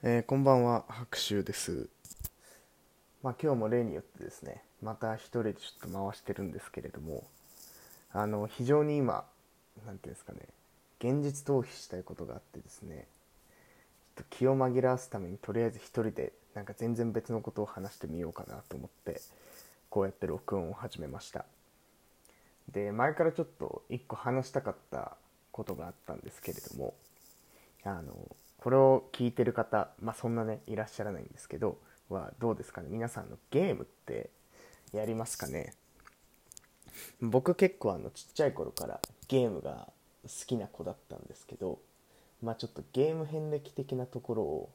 えーこんばんは白秋です。まあ今日も例によってですねまた一人でちょっと回してるんですけれどもあの非常に今なんていうんですかね現実逃避したいことがあってですねちょっと気を紛らわすためにとりあえず一人でなんか全然別のことを話してみようかなと思ってこうやって録音を始めました。で前からちょっと一個話したかったことがあったんですけれどもあのこれを聞いてる方、まあ、そんなねいらっしゃらないんですけどはどうですかね？皆さんのゲームってやりますかね？僕結構あのちっちゃい頃からゲームが好きな子だったんですけどまあちょっとゲーム遍歴的なところを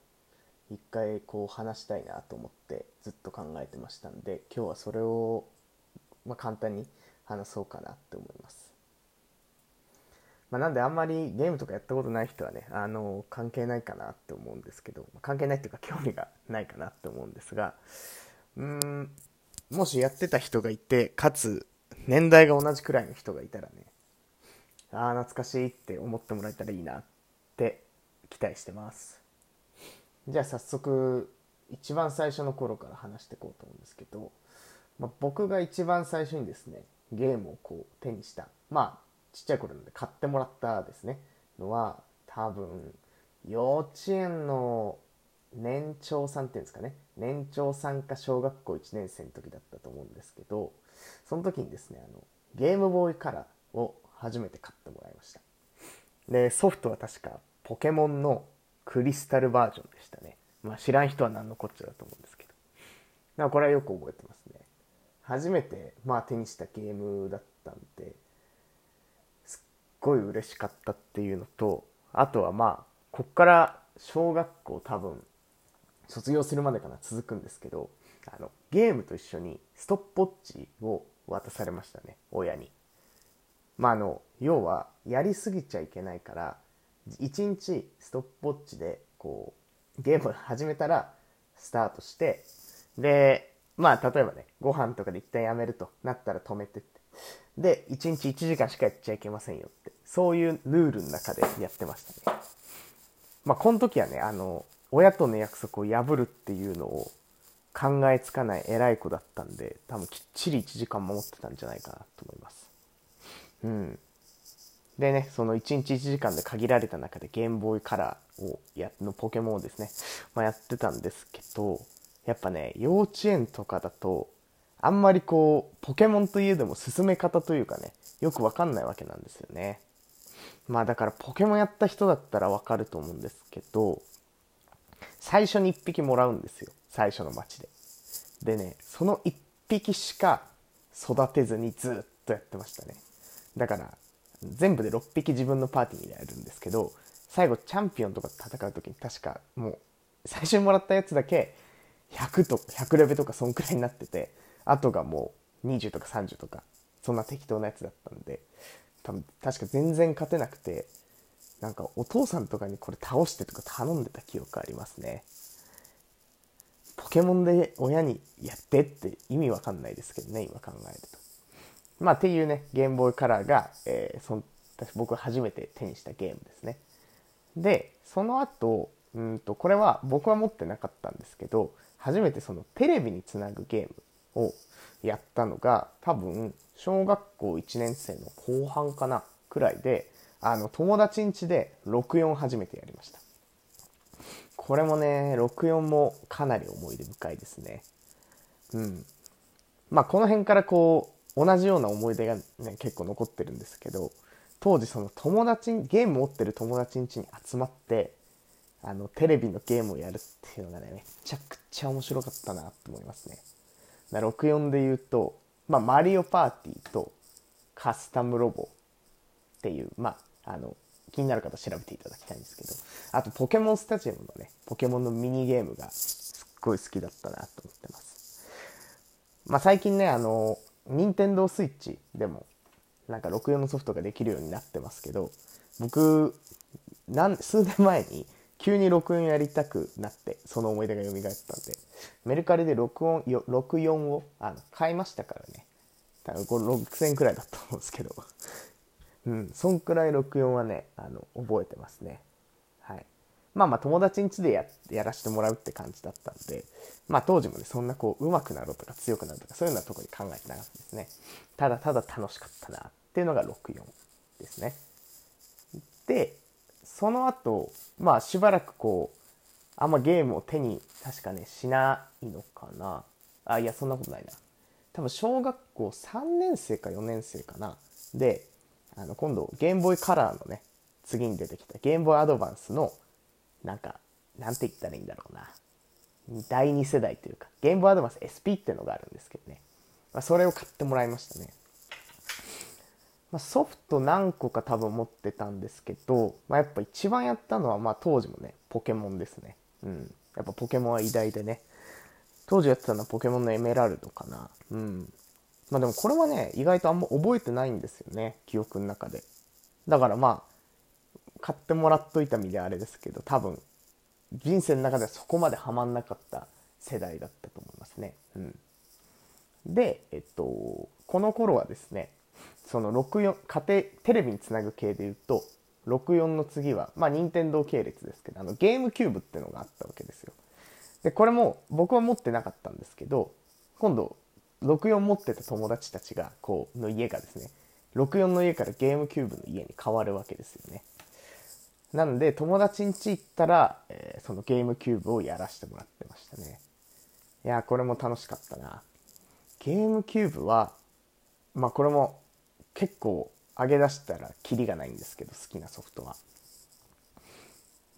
一回こう話したいなと思ってずっと考えてましたんで今日はそれを、まあ、簡単に話そうかなって思います。まあ、なんであんまりゲームとかやったことない人はねあの関係ないかなって思うんですけど関係ないっていうか興味がないかなって思うんですがうーんもしやってた人がいてかつ年代が同じくらいの人がいたらねああ懐かしいって思ってもらえたらいいなって期待してます。じゃあ早速一番最初の頃から話していこうと思うんですけど、まあ、僕が一番最初にですねゲームをこう手にした。まあちっちゃい頃なんで買ってもらったですねのは多分幼稚園の年長さんっていうんですかね。年長さんか小学校1年生の時だったと思うんですけどその時にですねあのゲームボーイカラーを初めて買ってもらいました。でソフトは確かポケモンのクリスタルバージョンでしたね。まあ知らん人は何のこっちゃだと思うんですけど。だからこれはよく覚えてますね。初めてまあ手にしたゲームだったんでごい嬉しかったっていうのとあとはまあこっから小学校多分卒業するまでかな続くんですけどあのゲームと一緒にストップウォッチを渡されましたね親に。まああの要はやりすぎちゃいけないから1日ストップウォッチでこうゲーム始めたらスタートしてでまあ例えばねご飯とかで一旦やめるとなったら止めてって。で1日1時間しかやっちゃいけませんよって。そういうルールの中でやってましたね。まあこの時はねあの親との約束を破るっていうのを考えつかない偉い子だったんで多分きっちり1時間守ってたんじゃないかなと思います。うん。でねその1日1時間で限られた中でゲームボーイカラーをやのポケモンをですね、まあ、やってたんですけどやっぱね幼稚園とかだとあんまりこうポケモンといえども進め方というかねよくわかんないわけなんですよね。まあだからポケモンやった人だったらわかると思うんですけど最初に1匹もらうんですよ。最初の街で。でねその1匹しか育てずにずっとやってましたね。だから全部で6匹自分のパーティーにやるんですけど最後チャンピオンとか戦う時に確かもう最初にもらったやつだけ100とか100レベとかそんくらいになっててあとがもう20とか30とかそんな適当なやつだったんで多分確か全然勝てなくてなんかお父さんとかにこれ倒してとか頼んでた記憶ありますね。ポケモンで親にやってって意味わかんないですけどね今考えると。まあっていうねゲームボーイカラーが、えー、そん僕初めて手にしたゲームですね。でその後うんとこれは僕は持ってなかったんですけど初めてそのテレビにつなぐゲームをやったのが多分小学校1年生の後半かなくらいであの友達ん家で64初めてやりました。これもね64もかなり思い出深いですね。うん。まあこの辺からこう同じような思い出が、ね、結構残ってるんですけど当時その友達ゲーム持ってる友達ん家に集まってあのテレビのゲームをやるっていうのがねめちゃくちゃ面白かったなと思いますね。64で言うと、まあ、マリオパーティーとカスタムロボっていうまああの気になる方調べていただきたいんですけどあとポケモンスタジアムのねポケモンのミニゲームがすっごい好きだったなと思ってます。まあ最近ねあの任天堂スイッチでもなんか64のソフトができるようになってますけど僕なん数年前に急に64やりたくなってその思い出が蘇ったんでメルカリで録音64をあの買いましたからね。多分これ6000くらいだったと思うんですけど。うんそんくらい64はねあの覚えてますね。はい。まあまあ友達ん家でややらせてもらうって感じだったんで、まあ当時もね、そんなこう、上手くなろうとか強くなるとか、そういうようなとこに考えてなかったですね。ただただ楽しかったなっていうのが64ですね。で、その後、まあしばらくこう、あんまゲームを手に確かね、しないのかな。あ、いや、そんなことないな。多分小学校3年生か4年生かな。で、あの今度ゲームボーイカラーのね、次に出てきたゲームボーイアドバンスの、なんか、なんて言ったらいいんだろうな。第2世代というか、ゲームボーイアドバンス SP っていうのがあるんですけどね。まあ、それを買ってもらいましたね。まあ、ソフト何個か多分持ってたんですけど、まあ、やっぱ一番やったのは、まあ当時もね、ポケモンですね。うん。やっぱポケモンは偉大でね。当時やってたのはポケモンのエメラルドかな。うん。まあでもこれはね、意外とあんま覚えてないんですよね。記憶の中で。だからまあ、買ってもらっといた身であれですけど、多分、人生の中ではそこまでハマんなかった世代だったと思いますね。うん。で、えっと、この頃はですね、その64、家庭、テレビにつなぐ系で言うと、64の次は、まあ、任天堂系列ですけど、あの、ゲームキューブってのがあったわけですよ。で、これも僕は持ってなかったんですけど、今度、64持ってた友達たちが、こう、の家がですね、64の家からゲームキューブの家に変わるわけですよね。なんで、友達ん家行ったら、えー、そのゲームキューブをやらせてもらってましたね。いやこれも楽しかったな。ゲームキューブは、まあこれも結構上げ出したらキリがないんですけど、好きなソフトは。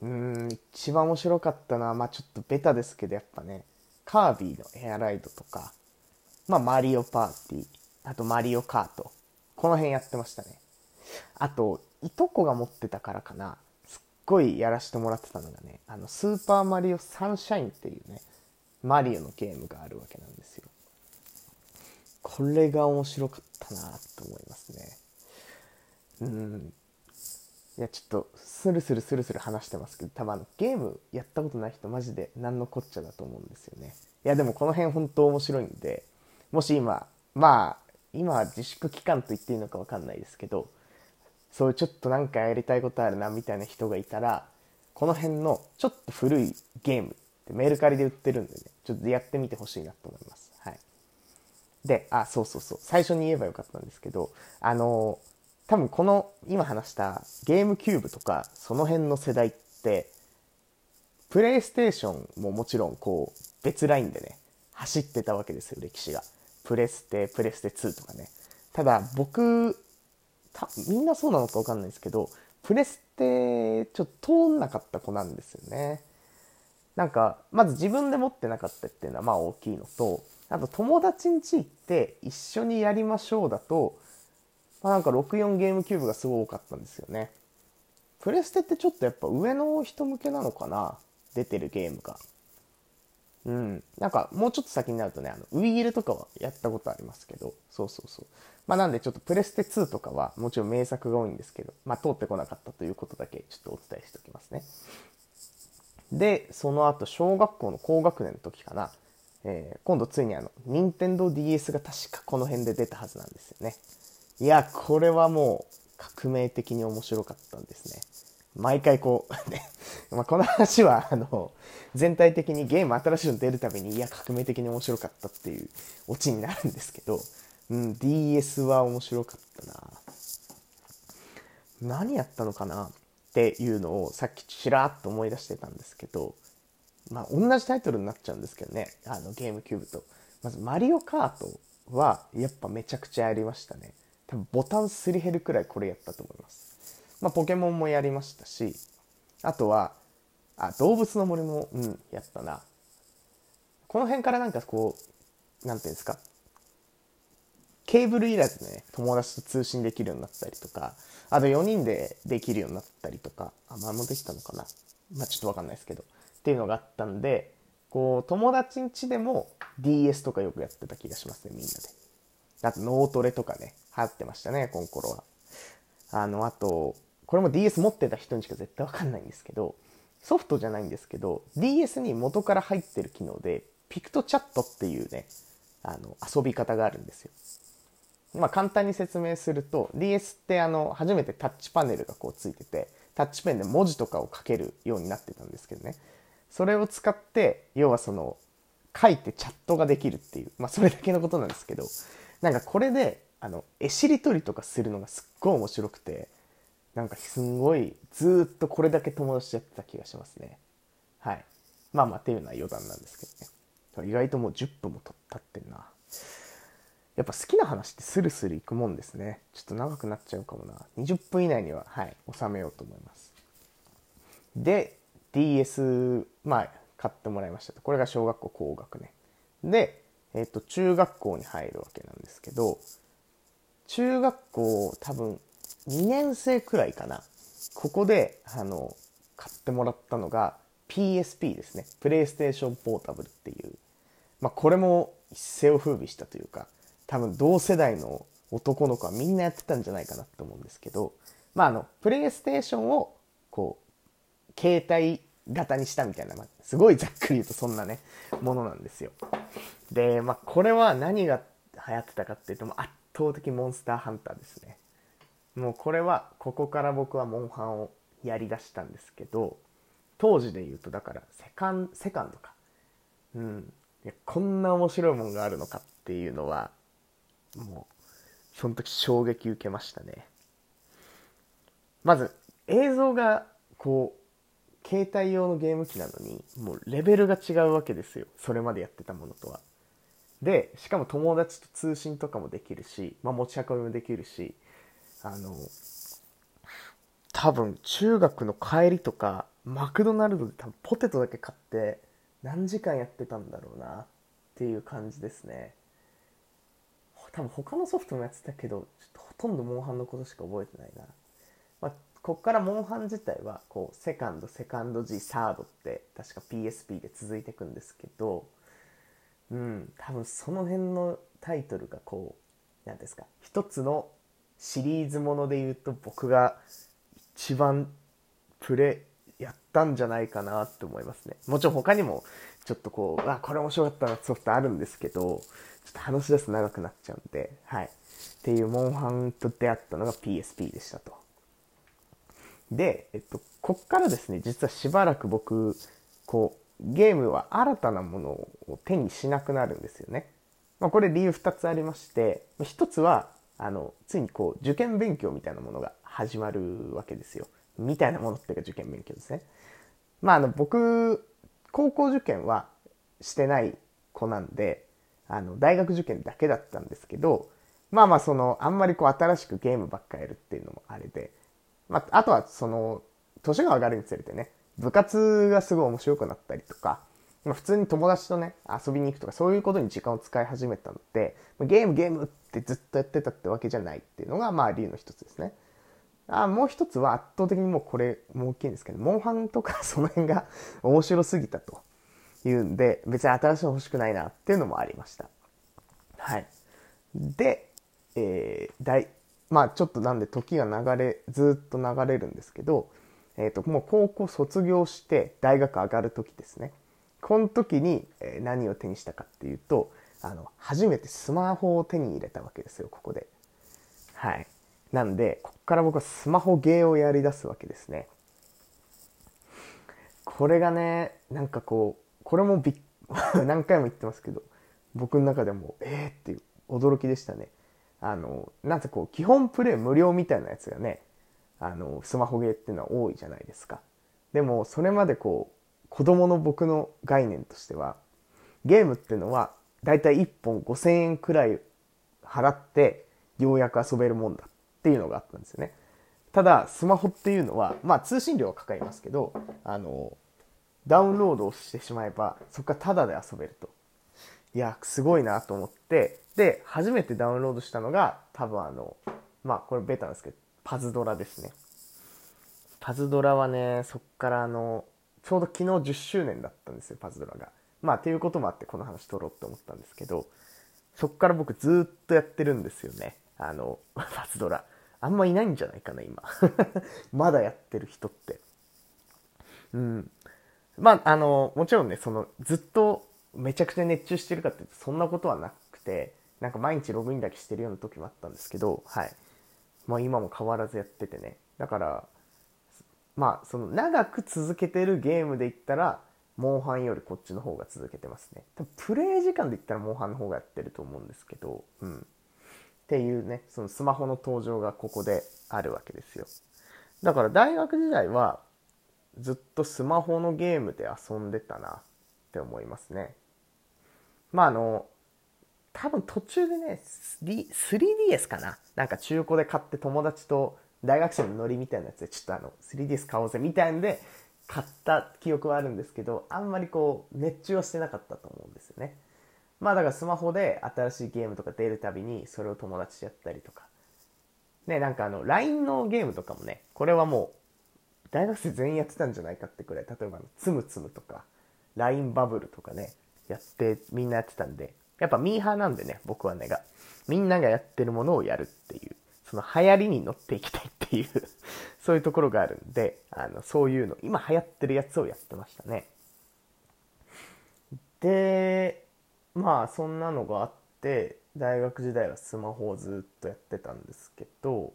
うーん、一番面白かったのは、まあちょっとベタですけど、やっぱね、カービィのエアライドとか、まあマリオパーティー、あとマリオカート。この辺やってましたね。あと、いとこが持ってたからかな。すっごいやらせてもらってたのがね、あの、スーパーマリオサンシャインっていうね、マリオのゲームがあるわけなんですよ。これが面白かったなと思いますね。うん。いや、ちょっと、スルスルスルスル話してますけど、多分あの、ゲームやったことない人マジで何のこっちゃだと思うんですよね。いや、でもこの辺本当面白いんで、もし今、まあ、今は自粛期間と言っていいのかわかんないですけど、そういうちょっとなんかやりたいことあるなみたいな人がいたら、この辺のちょっと古いゲームってメルカリで売ってるんでね、ちょっとやってみてほしいなと思います。はい。で、あ、そうそうそう。最初に言えばよかったんですけど、あの多分この今話したゲームキューブとかその辺の世代ってプレイステーションももちろんこう別ラインでね走ってたわけですよ歴史が。プレステプレステ2とかね。ただ僕みんなそうなのか分かんないですけどプレステちょっと通んなかった子なんですよね。なんかまず自分で持ってなかったっていうのはまあ大きいのとあと友達ん家行って一緒にやりましょうだとまあ、なんか64ゲームキューブがすごい多かったんですよね。プレステってちょっとやっぱ上の人向けなのかな？出てるゲームが。うん。なんかもうちょっと先になるとね、あの、ウィールとかはやったことありますけど、そうそうそう。まあなんでちょっとプレステ2とかはもちろん名作が多いんですけど、まあ通ってこなかったということだけちょっとお伝えしておきますね。で、その後小学校の高学年の時かな、えー、今度ついにあの、任天堂 d s が確かこの辺で出たはずなんですよね。いや、これはもう革命的に面白かったんですね。毎回こうね まこの話は、あの、全体的にゲーム新しいの出るたびに、いや、革命的に面白かったっていうオチになるんですけど、うん、DS は面白かったな。何やったのかなっていうのをさっきちらっと思い出してたんですけど、まあ同じタイトルになっちゃうんですけどね、あのゲームキューブと。まずマリオカートはやっぱめちゃくちゃやりましたね。多分ボタンすり減るくらいこれやったと思います。まあ、ポケモンもやりましたし、あとは、あ、動物の森も、うん、やったな。この辺からなんかこう、なんていうんですか、ケーブルいらずね、友達と通信できるようになったりとか、あと4人でできるようになったりとか、あ、前もできたのかなまあちょっとわかんないですけど、っていうのがあったんで、こう、友達ん家でも DS とかよくやってた気がしますね、みんなで。あと脳トレとかね、流行ってましたね、この頃は。あの、あと、これも DS 持ってた人にしか絶対わかんないんですけど、ソフトじゃないんですけど、DS に元から入ってる機能で、ピクトチャットっていうね、あの、遊び方があるんですよ。まあ簡単に説明すると、DS ってあの、初めてタッチパネルがこうついてて、タッチペンで文字とかを書けるようになってたんですけどねそれを使って要はその書いてチャットができるっていうまあそれだけのことなんですけどなんかこれであの絵しりとりとかするのがすっごい面白くてなんかすんごいずっとこれだけ友達やってた気がしますね。はい。まあまあっていうのは余談なんですけどね。意外ともう10分も経ってんな。やっぱ好きな話ってスルスルいくもんですね。ちょっと長くなっちゃうかもな。20分以内にははい収めようと思います。で DS まあ買ってもらいましたこれが小学校高学年。で、えっと中学校に入るわけなんですけど中学校多分2年生くらいかな。ここであの買ってもらったのが PSP ですね。プレイステーションポータブルっていう。まあこれも一世を風靡したというか多分同世代の男の子はみんなやってたんじゃないかなと思うんですけど、まあ、あの、プレイステーションを、こう、携帯型にしたみたいな、まあ、すごいざっくり言うとそんなね、ものなんですよ。で、まあ、これは何が流行ってたかっていうと、圧倒的モンスターハンターですね。もうこれは、ここから僕はモンハンをやりだしたんですけど、当時で言うと、だから、セカン、セカンドか。うん。いや、こんな面白いもんがあるのかっていうのは、もう、その時衝撃受けましたね。まず、映像が、こう、携帯用のゲーム機なのに、もうレベルが違うわけですよ。それまでやってたものとは。で、しかも友達と通信とかもできるし、まあ持ち運びもできるし、あの、多分中学の帰りとか、マクドナルドで多分ポテトだけ買って何時間やってたんだろうなっていう感じですね。多分他のソフトもやってたけどちょっとほとんどモンハンのことしか覚えてないな、まあ、こっからモンハン自体はこうセカンドセカンド G サードって確か PSP で続いていくんですけどうん多分その辺のタイトルがこう何ですか一つのシリーズもので言うと僕が一番プレやったんじゃないかなって思いますねもちろん他にもちょっとこうあこれ面白かったなソフトあるんですけどちょっと話し出すと長くなっちゃうんで、はい。っていうモンハンと出会ったのが PSP でしたと。で、えっと、こっからですね、実はしばらく僕、こう、ゲームは新たなものを手にしなくなるんですよね。まあ、これ理由2つありまして、1つは、あの、ついにこう、受験勉強みたいなものが始まるわけですよ。みたいなものっていうか受験勉強ですね。まあ、あの、僕、高校受験はしてない子なんで、あの、大学受験だけだったんですけど、まあまあその、あんまりこう新しくゲームばっかやるっていうのもあれで、まあ、あとはその、年が上がるにつれてね、部活がすごい面白くなったりとか、ま、普通に友達とね、遊びに行くとかそういうことに時間を使い始めたので、ゲームゲームってずっとやってたってわけじゃないっていうのが、まあ理由の一つですね。あもう一つは圧倒的にもうこれもう大きいんですけど、モンハンとかその辺が 面白すぎたと。いうんで、別に新しいの欲しくないなっていうのもありました。はい。で、えー、大、まあちょっとなんで時が流れ、ずっと流れるんですけど、えっ、ー、と、もう高校卒業して大学上がる時ですね。この時に、何を手にしたかっていうと、あの、初めてスマホを手に入れたわけですよ、ここで。はい。なんで、こっから僕はスマホゲーをやり出すわけですね。これがね、なんかこう、これもび 何回も言ってますけど僕の中でもえーっていう驚きでしたねあのなんせこう基本プレイ無料みたいなやつがねあのスマホゲーっていうのは多いじゃないですかでもそれまでこう子供の僕の概念としてはゲームっていうのはだいたい1本5000円くらい払ってようやく遊べるもんだっていうのがあったんですよねただスマホっていうのはまあ通信料はかかりますけどあのダウンロードをしてしまえば、そこからタダで遊べると。いや、すごいなと思って、で、初めてダウンロードしたのが、多分あの、まあ、これベタなんですけど、パズドラですね。パズドラはね、そっからあの、ちょうど昨日10周年だったんですよ、パズドラが。まあ、っていうこともあってこの話取ろうって思ったんですけど、そっから僕ずっとやってるんですよね。あの、パズドラ。あんまいないんじゃないかな、今。まだやってる人って。うん。まあ、あの、もちろんね、その、ずっとめちゃくちゃ熱中してるかっていうとそんなことはなくて、なんか毎日ログインだけしてるような時もあったんですけど、はい。まあ今も変わらずやっててね。だから、まあその長く続けてるゲームで言ったらモンハンよりこっちの方が続けてますね。多分プレイ時間で言ったらモンハンの方がやってると思うんですけどうん。っていうねそのスマホの登場がここであるわけですよ。だから大学時代はずっとスマホのゲームで遊んでたなって思いますね。まああの多分途中でね 3DS かな？なんか中古で買って友達と大学生のノリみたいなやつでちょっとあの 3DS 買おうぜみたいんで買った記憶はあるんですけどあんまりこう熱中はしてなかったと思うんですよね。まあだからスマホで新しいゲームとか出るたびにそれを友達とやったりとか。ねなんかあの LINE のゲームとかもねこれはもう大学生全員やってたんじゃないかってくらい例えばつむつむとか LINE バブルとかねやってみんなやってたんでやっぱミーハーなんでね僕はねがみんながやってるものをやるっていうその流行りに乗っていきたいっていう そういうところがあるんで、あの、そういうの、今流行ってるやつをやってましたね。で、まあそんなのがあって、大学時代はスマホをずっとやってたんですけど、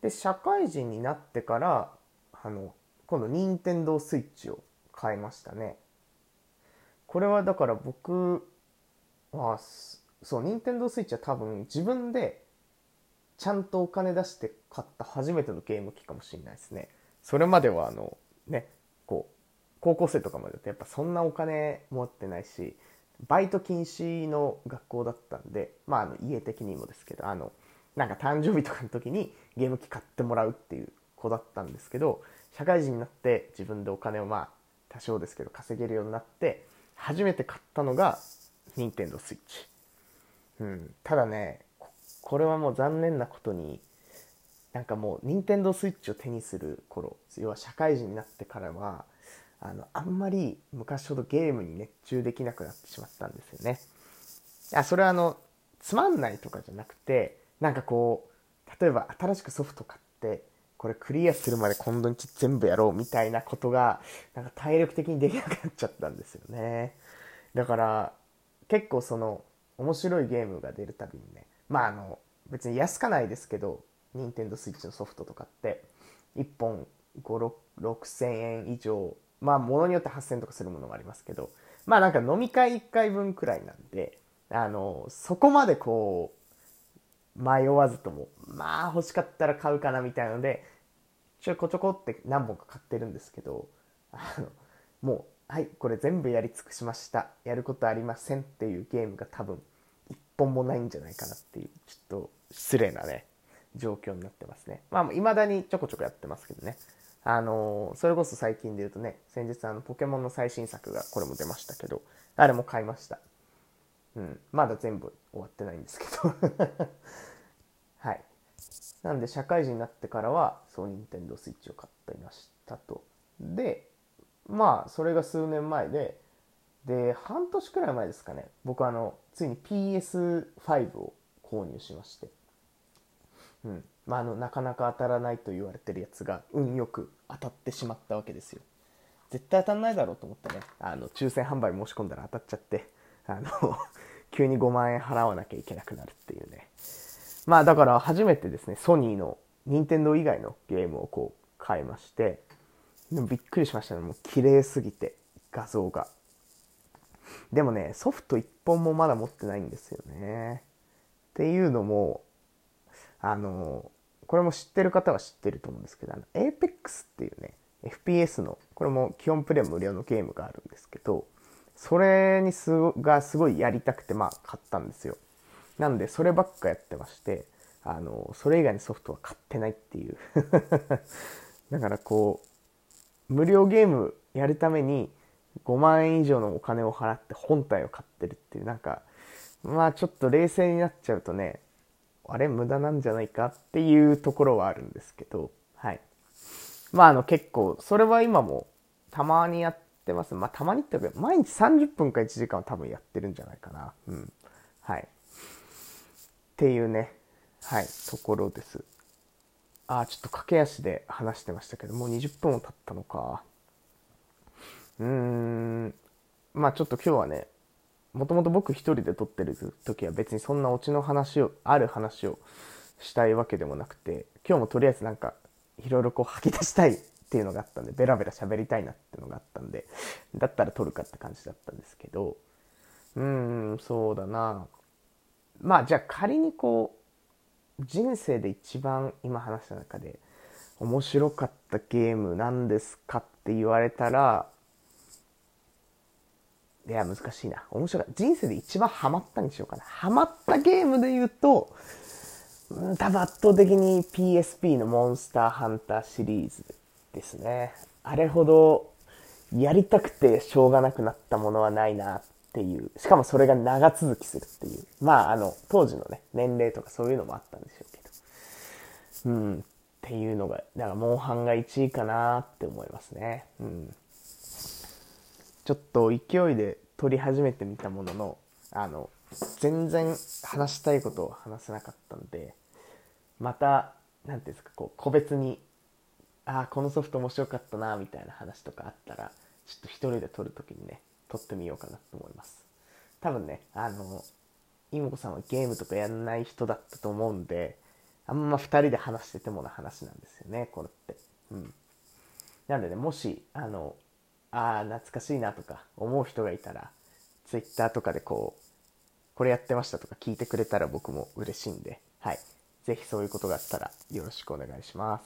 で、社会人になってから、あの、今度任天堂スイッチを買いましたね。これはだから僕は、そう、任天堂スイッチは多分自分でちゃんとお金出して買った初めてのゲーム機かもしれないですね。それまではあの、ね、こう、高校生とかまでだとやっぱそんなお金持ってないし、バイト禁止の学校だったんで、まああの家的にもですけど、あの、なんか誕生日とかの時にゲーム機買ってもらうっていう子だったんですけど、社会人になって自分でお金をまあ多少ですけど稼げるようになって、初めて買ったのが任天堂 switch。うん、ただね、これはもう残念なことになんかもう任天堂スイッチを手にする頃要は社会人になってからはあのあんまり昔ほどゲームに熱中できなくなってしまったんですよね。あそれはあのつまんないとかじゃなくてなんかこう例えば新しくソフト買ってこれクリアするまで今度に全部やろうみたいなことがなんか体力的にできなくなっちゃったんですよね。だから結構その面白いゲームが出るたびにねまああの別に安かないですけど任天堂スイッチのソフトとかって1本6000円以上まあ物によって8000円とかするものもありますけどまあなんか飲み会1回分くらいなんであのそこまでこう迷わずともまあ欲しかったら買うかなみたいなのでちょこちょこって何本か買ってるんですけどあのもうはいこれ全部やり尽くしました。やることありませんっていうゲームが多分一本もないんじゃないかなっていうちょっと失礼なね状況になってますね。まあ未だにちょこちょこやってますけどね。あのそれこそ最近で言うとね先日あのポケモンの最新作がこれも出ましたけどあれも買いました。うんまだ全部終わってないんですけど。はい。なんで社会人になってからはそう任天堂スイッチを買っていましたと。でまあそれが数年前でで半年くらい前ですかね。僕あのついに PS5 を購入しまして。うん。まあ、あのなかなか当たらないと言われてるやつが運よく当たってしまったわけですよ。絶対当たんないだろうと思ってね。あの抽選販売申し込んだら当たっちゃって。あの 急に5万円払わなきゃいけなくなるっていうね。まあだから初めてですねソニーの任天堂以外のゲームをこう買いまして。でもびっくりしましたねもう綺麗すぎて画像がでもね、ソフト1本もまだ持ってないんですよね。っていうのも、あの、これも知ってる方は知ってると思うんですけど、あの、Apex っていうね、FPS の、これも基本プレイ無料のゲームがあるんですけど、それにすがすごいやりたくて、まあ、買ったんですよ。なんで、そればっかやってまして、あの、それ以外のソフトは買ってないっていう だからこう、無料ゲームやるために、5万円以上のお金を払って本体を買ってるっていうなんかまあちょっと冷静になっちゃうとねあれ無駄なんじゃないかっていうところはあるんですけどはい。まああの結構それは今もたまにやってます。まあたまにっていうか毎日30分か1時間は多分やってるんじゃないかな。うん。はい。っていうね。はい。ところです。あちょっと駆け足で話してましたけどもう20分も経ったのか。うーん、まあちょっと今日はね、もともと僕一人で撮ってる時は別にそんなオチの話を、ある話をしたいわけでもなくて、今日もとりあえずなんか、いろいろこう吐き出したいっていうのがあったんでベラベラ喋りたいなっていうのがあったんでだったら撮るかって感じだったんですけどうーんそうだな。まあじゃあ仮にこう人生で一番今話した中で面白かったゲームなんですかって言われたらいや難しいな。面白い人生で一番ハマったにしようかな。ハマったゲームで言うと多分圧倒的に PSP のモンスターハンターシリーズですね。あれほどやりたくてしょうがなくなったものはないなっていう。しかもそれが長続きするっていう。まああの当時のね年齢とかそういうのもあったんでしょうけど。うん。っていうのがだからモンハンが1位かなって思いますね。うん。ちょっと勢いで撮り始めてみたもののあの全然話したいことを話せなかったんでまた何ていうんですかこう個別にああこのソフト面白かったなみたいな話とかあったらちょっと一人で撮る時にね撮ってみようかなと思います多分ねあの妹子さんはゲームとかやんない人だったと思うんであんま2人で話しててもな話なんですよねこれってうんなんでねもしあのああ懐かしいなとか思う人がいたら Twitter とかでこうこれやってましたとか聞いてくれたら僕も嬉しいんで、はい。ぜひそういうことがあったらよろしくお願いします。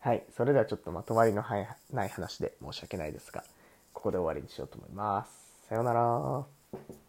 はい。それではちょっとまとまりのない話で申し訳ないですが、ここで終わりにしようと思います。さようなら。